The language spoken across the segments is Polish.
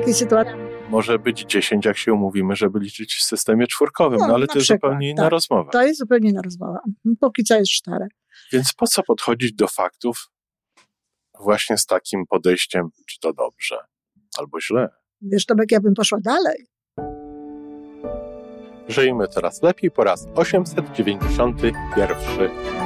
takiej sytuacji. Może być 10, jak się umówimy, żeby liczyć w systemie czwórkowym, no, no ale to jest zupełnie inna tak. rozmowa. To jest zupełnie inna rozmowa. Póki co jest cztery. Więc po co podchodzić do faktów właśnie z takim podejściem, czy to dobrze, albo źle? Wiesz, Tomek, ja bym poszła dalej. Żyjmy teraz lepiej po raz 891.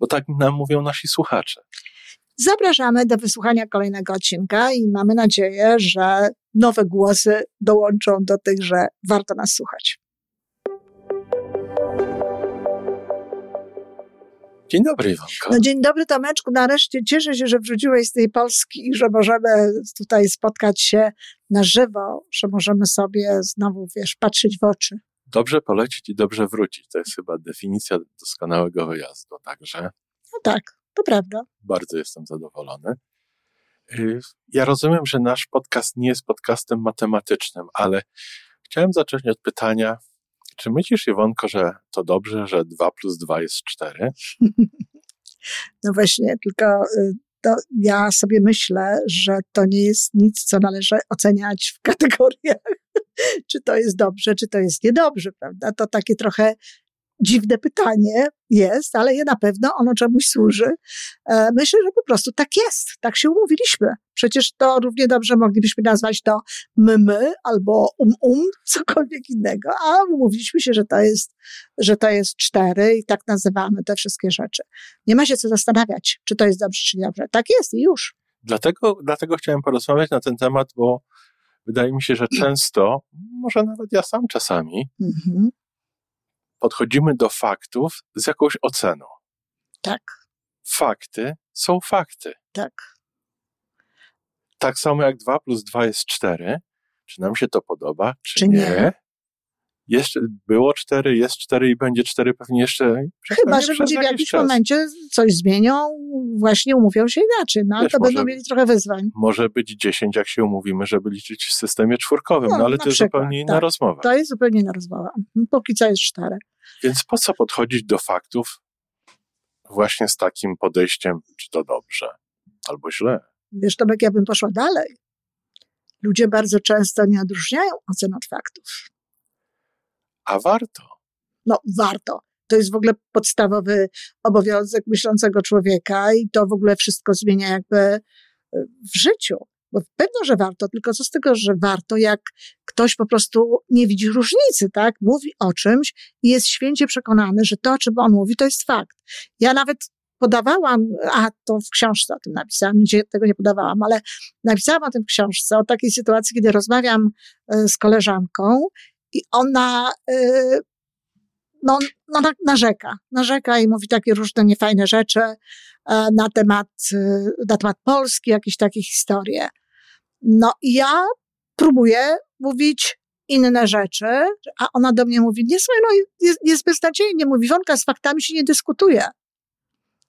bo tak nam mówią nasi słuchacze. Zapraszamy do wysłuchania kolejnego odcinka i mamy nadzieję, że nowe głosy dołączą do tych, że warto nas słuchać. Dzień dobry, Iwonko. No dzień dobry, Tomeczku. Nareszcie cieszę się, że wróciłeś z tej Polski i że możemy tutaj spotkać się na żywo, że możemy sobie znowu, wiesz, patrzeć w oczy. Dobrze polecić i dobrze wrócić. To jest chyba definicja doskonałego wyjazdu, także. No tak, to prawda. Bardzo jestem zadowolony. Ja rozumiem, że nasz podcast nie jest podcastem matematycznym, ale chciałem zacząć od pytania, czy myślisz, Iwonko, że to dobrze, że 2 plus 2 jest 4? No właśnie, tylko to ja sobie myślę, że to nie jest nic, co należy oceniać w kategoriach, czy to jest dobrze, czy to jest niedobrze, prawda? To takie trochę dziwne pytanie jest, ale je na pewno ono czemuś służy. Myślę, że po prostu tak jest, tak się umówiliśmy. Przecież to równie dobrze moglibyśmy nazwać to my, albo um-um, cokolwiek innego, a umówiliśmy się, że to jest, że to jest cztery i tak nazywamy te wszystkie rzeczy. Nie ma się co zastanawiać, czy to jest dobrze, czy niedobrze. Tak jest i już. Dlatego, dlatego chciałem porozmawiać na ten temat, bo wydaje mi się, że często, może nawet ja sam czasami, mhm podchodzimy do faktów z jakąś oceną. Tak. Fakty są fakty. Tak. Tak samo jak 2 plus 2 jest 4. Czy nam się to podoba, czy, czy nie? nie? Jeszcze było 4, jest 4 i będzie 4 pewnie jeszcze. Chyba, że ludzie w jakimś czas. momencie coś zmienią, właśnie umówią się inaczej, no Wiesz, to może- będą mieli trochę wyzwań. Może być 10, jak się umówimy, żeby liczyć w systemie czwórkowym, no, No, ale to jest zupełnie inna tak. rozmowa. To jest zupełnie inna rozmowa. Póki co jest cztery. Więc po co podchodzić do faktów właśnie z takim podejściem, czy to dobrze, albo źle? Wiesz, Tomek, ja bym poszła dalej. Ludzie bardzo często nie odróżniają ocen od faktów. A warto. No, warto. To jest w ogóle podstawowy obowiązek myślącego człowieka i to w ogóle wszystko zmienia jakby e, w życiu. Bo pewno, że warto, tylko co z tego, że warto, jak ktoś po prostu nie widzi różnicy, tak? Mówi o czymś i jest święcie przekonany, że to, o czym on mówi, to jest fakt. Ja nawet podawałam, a to w książce o tym napisałam, nigdzie tego nie podawałam, ale napisałam o tym w książce, o takiej sytuacji, kiedy rozmawiam e, z koleżanką i ona y, no, no, na- narzeka, narzeka i mówi takie różne niefajne rzeczy e, na temat, y, na temat Polski, jakieś takie historie. No i ja próbuję mówić inne rzeczy, a ona do mnie mówi, nie słuchaj, no jest, jest beznadziejnie, mówi, Wonka, z faktami się nie dyskutuje.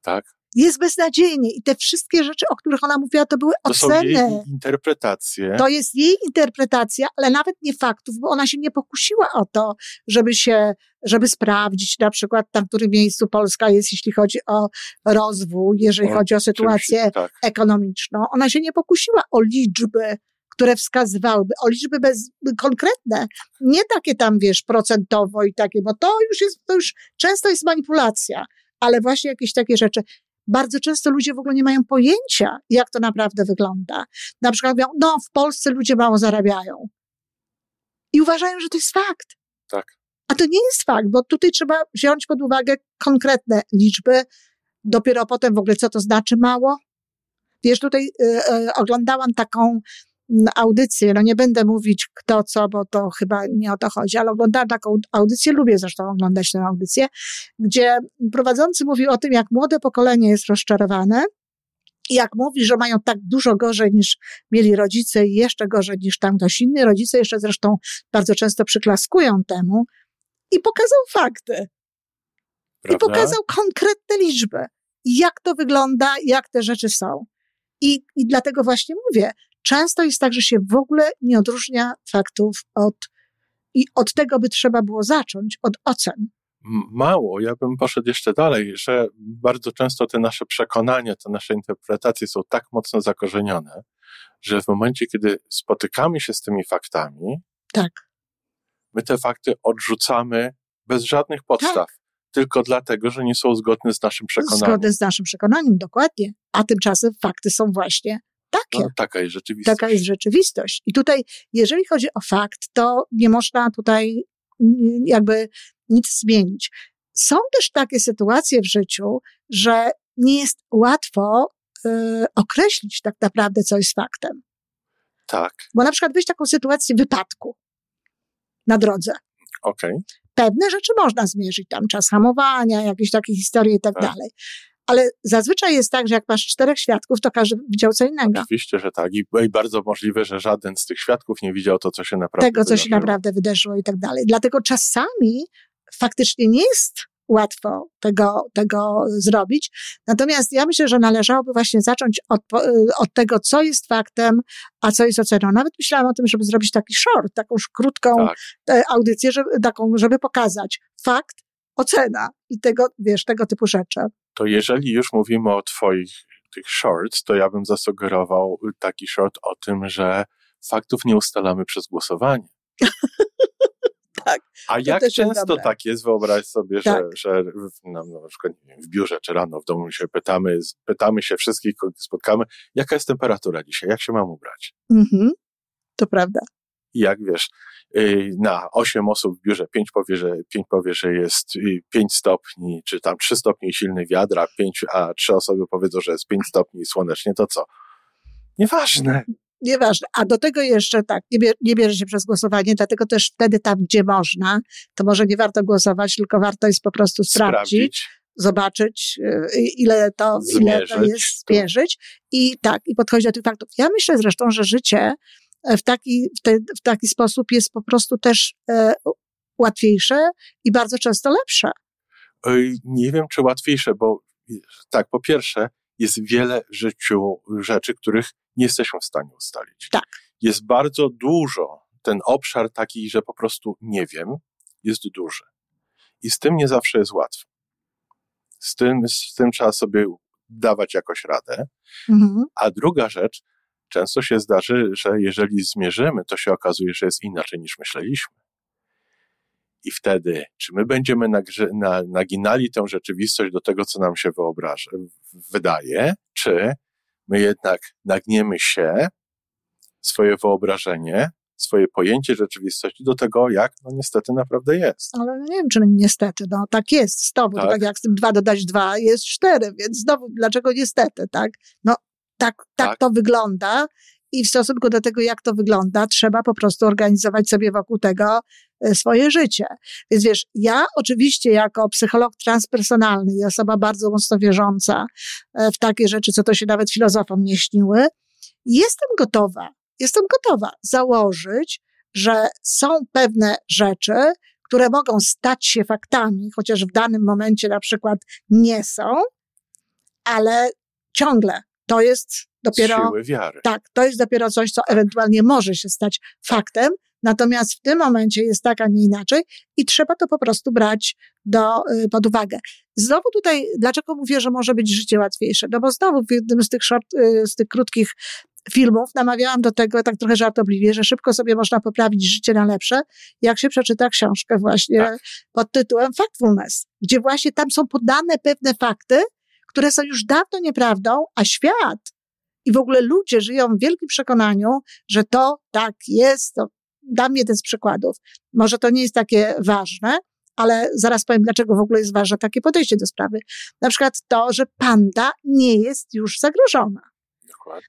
Tak? Jest beznadziejnie i te wszystkie rzeczy, o których ona mówiła, to były To są oceny. jej interpretacje. To jest jej interpretacja, ale nawet nie faktów, bo ona się nie pokusiła o to, żeby się, żeby sprawdzić na przykład tam, w którym miejscu Polska jest, jeśli chodzi o rozwój, jeżeli O chodzi o sytuację Tak. ekonomiczną. Ona się nie pokusiła o liczby, które wskazywałyby, o liczby bez, konkretne, nie takie tam, wiesz, procentowo i takie, bo to już jest, to już często jest manipulacja, ale właśnie jakieś takie rzeczy. Bardzo często ludzie w ogóle nie mają pojęcia, jak to naprawdę wygląda. Na przykład mówią, no w Polsce ludzie mało zarabiają. I uważają, że to jest fakt. Tak. A to nie jest fakt, bo tutaj trzeba wziąć pod uwagę konkretne liczby, dopiero potem w ogóle co to znaczy mało. Wiesz, tutaj y, y, oglądałam taką audycję, no nie będę mówić kto co, bo to chyba nie o to chodzi, ale oglądałam taką audycję, lubię zresztą oglądać tę audycję, gdzie prowadzący mówił o tym, jak młode pokolenie jest rozczarowane jak mówi, że mają tak dużo gorzej niż mieli rodzice i jeszcze gorzej niż tam ktoś inny. Rodzice jeszcze zresztą bardzo często przyklaskują temu i pokazał fakty. Prawda? I pokazał konkretne liczby. Jak to wygląda, jak te rzeczy są. I, I dlatego właśnie mówię, często jest tak, że się w ogóle nie odróżnia faktów od, i od tego by trzeba było zacząć, od ocen mało. Ja bym poszedł jeszcze dalej, że bardzo często te nasze przekonania, te nasze interpretacje są tak mocno zakorzenione, że w momencie, kiedy spotykamy się z tymi faktami, tak. my te fakty odrzucamy bez żadnych podstaw. Tak. Tylko dlatego, że nie są zgodne z naszym przekonaniem. Zgodne z naszym przekonaniem, dokładnie. A tymczasem fakty są właśnie takie. No, taka jest rzeczywistość. Taka jest rzeczywistość. I tutaj, jeżeli chodzi o fakt, to nie można tutaj jakby nic zmienić. Są też takie sytuacje w życiu, że nie jest łatwo y, określić tak naprawdę, co jest faktem. Tak. Bo na przykład weź taką sytuację wypadku na drodze. Okej. Okay. Pewne rzeczy można zmierzyć, tam czas hamowania, jakieś takie historie i tak, tak. dalej. Ale zazwyczaj jest tak, że jak masz czterech świadków, to każdy widział co innego. Oczywiście, że tak. I, I, bardzo możliwe, że żaden z tych świadków nie widział to, co się naprawdę Tego, co się naprawdę wydarzyło i tak dalej. Dlatego czasami faktycznie nie jest łatwo tego, tego zrobić. Natomiast ja myślę, że należałoby właśnie zacząć od, od tego, co jest faktem, a co jest oceną. Nawet myślałam o tym, żeby zrobić taki short, taką krótką tak. E, audycję, żeby, taką, żeby pokazać fakt, ocena i tego, wiesz, tego typu rzeczy. To jeżeli już mówimy o twoich tych shorts, to ja bym zasugerował taki short o tym, że faktów nie ustalamy przez głosowanie. tak. A jak często tak jest, wyobraź sobie, tak. że, że no, na przykład wiem, w biurze czy rano w domu się pytamy, pytamy się wszystkich, kogo spotkamy, jaka jest temperatura dzisiaj, jak się mam ubrać? Mhm. To prawda. I jak wiesz, na 8 osób w biurze 5 powie, że, 5 powie, że jest 5 y, stopni, czy tam 3 stopnie silny wiatr, a, 5, a 3 osoby powiedzą, że jest 5 stopni słonecznie, to co? Nieważne nieważne. A do tego jeszcze tak, nie, bier, nie bierze się przez głosowanie, dlatego też wtedy tam, gdzie można, to może nie warto głosować, tylko warto jest po prostu sprawdzić, sprawdzić. zobaczyć, y, ile to, ile to jest, zmierzyć i tak, i podchodzić do tych faktów. Ja myślę zresztą, że życie w taki, w, te, w taki sposób jest po prostu też e, łatwiejsze i bardzo często lepsze. Nie wiem, czy łatwiejsze, bo tak, po pierwsze, jest wiele w życiu rzeczy, których nie jesteśmy w stanie ustalić. Tak. Jest bardzo dużo, ten obszar taki, że po prostu nie wiem, jest duży. I z tym nie zawsze jest łatwo. Z tym, z tym trzeba sobie dawać jakoś radę. Mhm. A druga rzecz, często się zdarzy, że jeżeli zmierzymy, to się okazuje, że jest inaczej niż myśleliśmy. I wtedy, czy my będziemy naginali tę rzeczywistość do tego, co nam się wyobraża, wydaje, czy my jednak nagniemy się, swoje wyobrażenie, swoje pojęcie rzeczywistości do tego, jak no niestety naprawdę jest. Ale nie wiem, czy niestety, no tak jest, znowu, tak, tak jak z tym dwa dodać dwa jest cztery, więc znowu, dlaczego niestety, tak? No tak, tak, tak to wygląda i w stosunku do tego, jak to wygląda, trzeba po prostu organizować sobie wokół tego e, swoje życie. Więc wiesz, ja oczywiście jako psycholog transpersonalny i osoba bardzo mocno wierząca e, w takie rzeczy, co to się nawet filozofom nie śniły, jestem gotowa, jestem gotowa założyć, że są pewne rzeczy, które mogą stać się faktami, chociaż w danym momencie na przykład nie są, ale ciągle to jest dopiero. Siły wiary. Tak, to jest dopiero coś, co ewentualnie może się stać faktem. Natomiast w tym momencie jest tak, a nie inaczej i trzeba to po prostu brać do, y, pod uwagę. Znowu tutaj, dlaczego mówię, że może być życie łatwiejsze? No bo znowu w jednym z tych, short, y, z tych krótkich filmów namawiałam do tego tak trochę żartobliwie, że szybko sobie można poprawić życie na lepsze, jak się przeczyta książkę właśnie tak. pod tytułem Factfulness, gdzie właśnie tam są podane pewne fakty, które są już dawno nieprawdą, a świat i w ogóle ludzie żyją w wielkim przekonaniu, że to tak jest. To dam jeden z przykładów. Może to nie jest takie ważne, ale zaraz powiem, dlaczego w ogóle jest ważne takie podejście do sprawy. Na przykład to, że panda nie jest już zagrożona.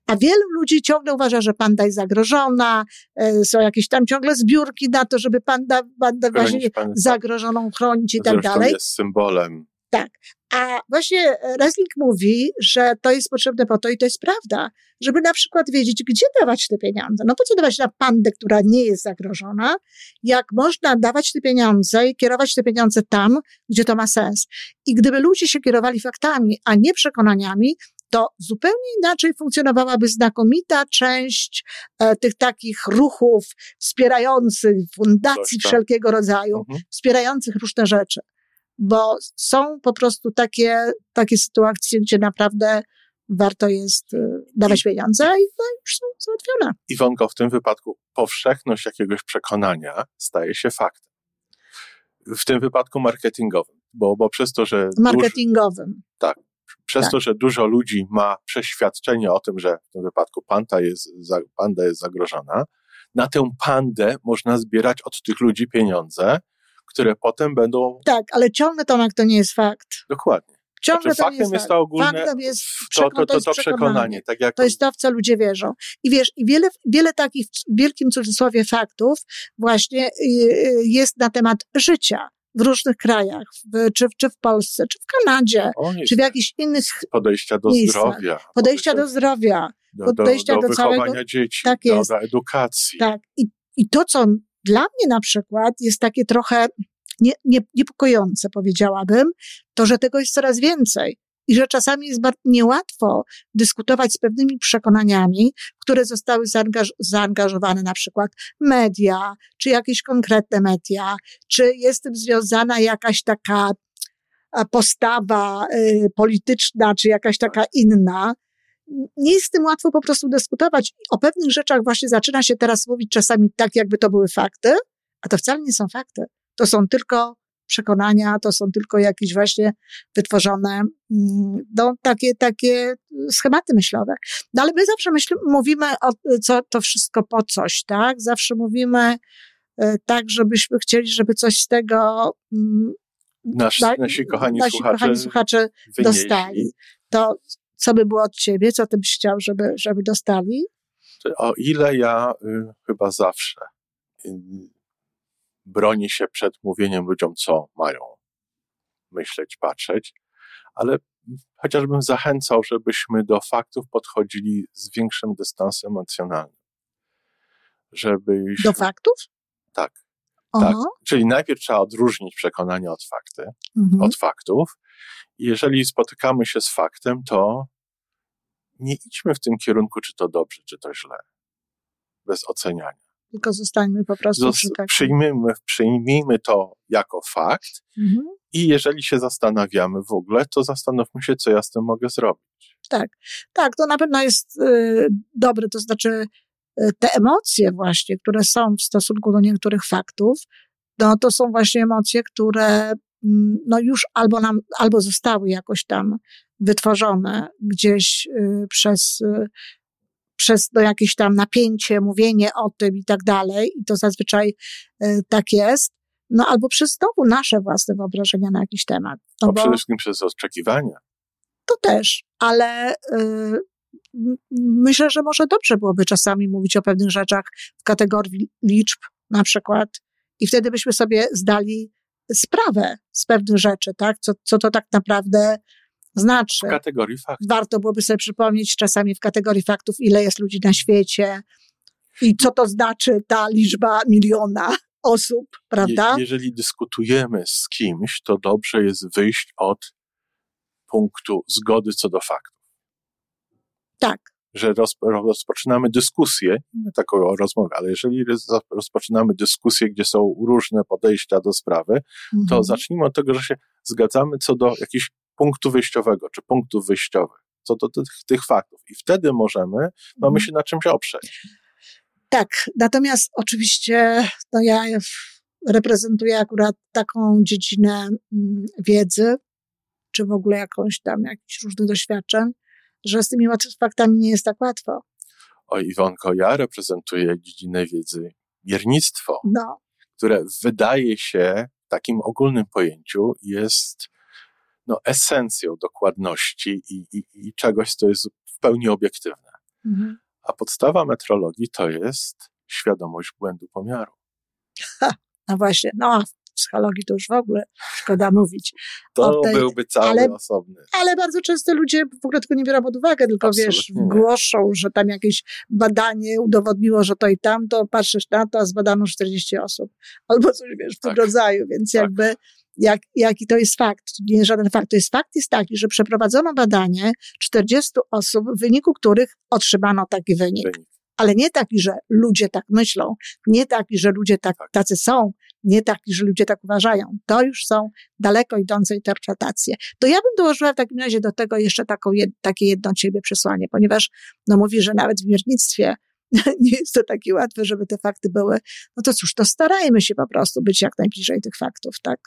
A wielu ludzi ciągle uważa, że panda jest zagrożona, e, są jakieś tam ciągle zbiórki na to, żeby panda, panda właśnie zagrożoną chronić i tak dalej. jest symbolem Tak. A właśnie Resling mówi, że to jest potrzebne po to i to jest prawda, żeby na przykład wiedzieć, gdzie dawać te pieniądze. No po co dawać na pandę, która nie jest zagrożona, jak można dawać te pieniądze i kierować te pieniądze tam, gdzie to ma sens. I gdyby ludzie się kierowali faktami, a nie przekonaniami, to zupełnie inaczej funkcjonowałaby znakomita część e, tych takich ruchów wspierających, fundacji tak. wszelkiego rodzaju, Mhm. wspierających różne rzeczy. Bo są po prostu takie, takie sytuacje, gdzie naprawdę warto jest e, dawać pieniądze i no, już są załatwione. Iwonko, w tym wypadku powszechność jakiegoś przekonania staje się faktem. W tym wypadku marketingowym, bo, bo przez to, że Marketingowym. przez tak. to, że dużo ludzi ma przeświadczenie o tym, że w tym wypadku panda jest, panda jest zagrożona, na tę pandę można zbierać od tych ludzi pieniądze, które potem będą Tak, ale ciągle Tomek to nie jest fakt. dokładnie. Ciągle Znaczy, to nie faktem jest jest fakt. to ogólne, Faktem jest, to, to, to, jest to przekonanie. Tak jak To jest to, w co ludzie wierzą. I wiesz, i wiele, wiele takich w wielkim cudzysłowie faktów właśnie y, y, jest na temat życia w różnych krajach, w, czy, czy w Polsce, czy w Kanadzie, czy w jakichś innych podejścia do miejscach. zdrowia, podejścia do zdrowia. do, do, podejścia do, do wychowania całego- dzieci, tak do, jest. do edukacji. Tak. I, I to, co dla mnie na przykład jest takie trochę nie, nie, niepokojące, powiedziałabym, to, że tego jest coraz więcej. I że czasami jest bardzo niełatwo dyskutować z pewnymi przekonaniami, które zostały zaangaż- zaangażowane na przykład media, czy jakieś konkretne media, czy jest tym związana jakaś taka a, postawa y, polityczna, czy jakaś taka inna. Nie jest z tym łatwo po prostu dyskutować. O pewnych rzeczach właśnie zaczyna się teraz mówić czasami tak, jakby to były fakty, a to wcale nie są fakty. To są tylko przekonania, to są tylko jakieś właśnie wytworzone, mm, no, takie, takie schematy myślowe. No ale my zawsze myśl, mówimy o co, to wszystko po coś, tak? Zawsze mówimy e, tak, żebyśmy chcieli, żeby coś z tego mm, Nasz, tak, nasi kochani nasi słuchacze, kochani słuchacze dostali. To co by było od ciebie, co ty byś chciał, żeby, żeby dostali? O ile ja y, chyba zawsze y, bronię się przed mówieniem ludziom, co mają myśleć, patrzeć, ale chociażbym zachęcał, żebyśmy do faktów podchodzili z większym dystansem emocjonalnym. Żebyś, Do faktów? Tak. Oho. Czyli najpierw trzeba odróżnić przekonania od fakty, Mhm. od faktów. I jeżeli spotykamy się z faktem, to nie idźmy w tym kierunku, czy to dobrze, czy to źle. Bez oceniania. Tylko zostańmy po prostu Zos- takim. przyjmijmy, przyjmijmy to jako fakt Mhm. i jeżeli się zastanawiamy w ogóle, to zastanówmy się, co ja z tym mogę zrobić. Tak, tak, to na pewno jest y, dobre, to znaczy te emocje właśnie, które są w stosunku do niektórych faktów, no to są właśnie emocje, które mm, no już albo nam, albo zostały jakoś tam wytworzone gdzieś y, przez, y, przez no jakieś tam napięcie, mówienie o tym i tak dalej i to zazwyczaj y, tak jest, no albo przez znowu nasze własne wyobrażenia na jakiś temat. No No bo, przede wszystkim przez oczekiwania. to też, ale y, myślę, że może dobrze byłoby czasami mówić o pewnych rzeczach w kategorii liczb na przykład i wtedy byśmy sobie zdali sprawę z pewnych rzeczy, tak? Co, co to tak naprawdę znaczy. W kategorii faktów. Warto byłoby sobie przypomnieć czasami w kategorii faktów, ile jest ludzi na świecie i co to znaczy ta liczba miliona osób, prawda? Je, jeżeli dyskutujemy z kimś, to dobrze jest wyjść od punktu zgody co do faktów. Tak. Że roz, rozpoczynamy dyskusję, nie taką rozmowę, ale jeżeli roz- rozpoczynamy dyskusję, gdzie są różne podejścia do sprawy, to Mhm. zacznijmy od tego, że się zgadzamy co do jakiegoś punktu wyjściowego, czy punktów wyjściowych, co do tych, tych faktów. I wtedy możemy, mamy Mhm. się na czymś oprzeć. Tak, natomiast oczywiście no ja reprezentuję akurat taką dziedzinę mm, wiedzy, czy w ogóle jakąś tam jakichś różnych doświadczeń, że z tymi faktami nie jest tak łatwo. O Iwonko, ja reprezentuję dziedzinę wiedzy miernictwo, No, które wydaje się w takim ogólnym pojęciu jest no, esencją dokładności i, i, i czegoś, co jest w pełni obiektywne. mhm. A podstawa metrologii to jest świadomość błędu pomiaru. no właśnie, no psychologii to już w ogóle szkoda mówić. To tej, byłby cały ale, osobny. Ale bardzo często ludzie w ogóle tego nie biorą pod uwagę, tylko Absolutnie wiesz, głoszą, że tam jakieś badanie udowodniło, że to i tamto, patrzysz na to, a zbadano 40 osób. Albo coś, wiesz, w tak. tym rodzaju, więc tak. jakby jak, jaki to jest fakt. Nie żaden fakt. To jest fakt jest taki, że przeprowadzono badanie 40 osób, w wyniku których otrzymano taki wynik. wynik. Ale nie taki, że ludzie tak myślą, nie taki, że ludzie tak, tak, tacy są, nie taki, że ludzie tak uważają. To już są daleko idące interpretacje. To ja bym dołożyła w takim razie do tego jeszcze taką, takie jedno ciebie przesłanie, ponieważ no mówi, że nawet w miernictwie nie jest to takie łatwe, żeby te fakty były. No to cóż, to starajmy się po prostu być jak najbliżej tych faktów, tak?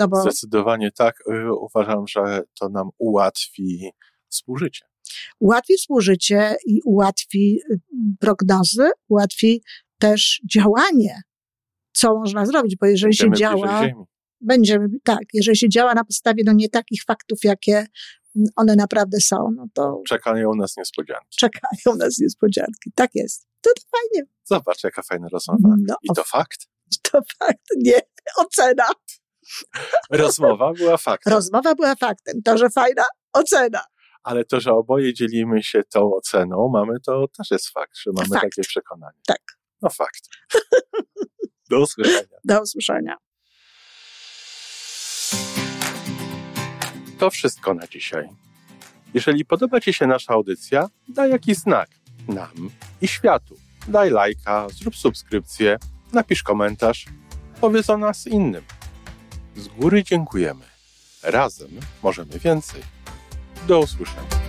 No bo... Zdecydowanie tak. Y, uważam, że to nam ułatwi współżycie. Ułatwi współżycie i ułatwi y, prognozy, ułatwi też działanie, co można zrobić, bo jeżeli Będziemy się działa, będziemy, tak, jeżeli się działa na podstawie no nie takich faktów, jakie mm, one naprawdę są, no to... Czekają nas niespodzianki. Czekają nas niespodzianki, tak jest. To, to fajnie. Zobacz, jaka fajna rozmowa. No, I to fakt? To fakt, nie, ocena. Rozmowa była faktem. Rozmowa była faktem. To, że fajna ocena. Ale to, że oboje dzielimy się tą oceną, mamy to też jest fakt, że mamy fakt. takie przekonanie. Tak. No fakt. Do usłyszenia. Do usłyszenia. To wszystko na dzisiaj. Jeżeli podoba Ci się nasza audycja, daj jakiś znak nam i światu. Daj lajka, zrób subskrypcję, napisz komentarz, powiedz o nas innym. Z góry dziękujemy. Razem możemy więcej. Do usłyszenia.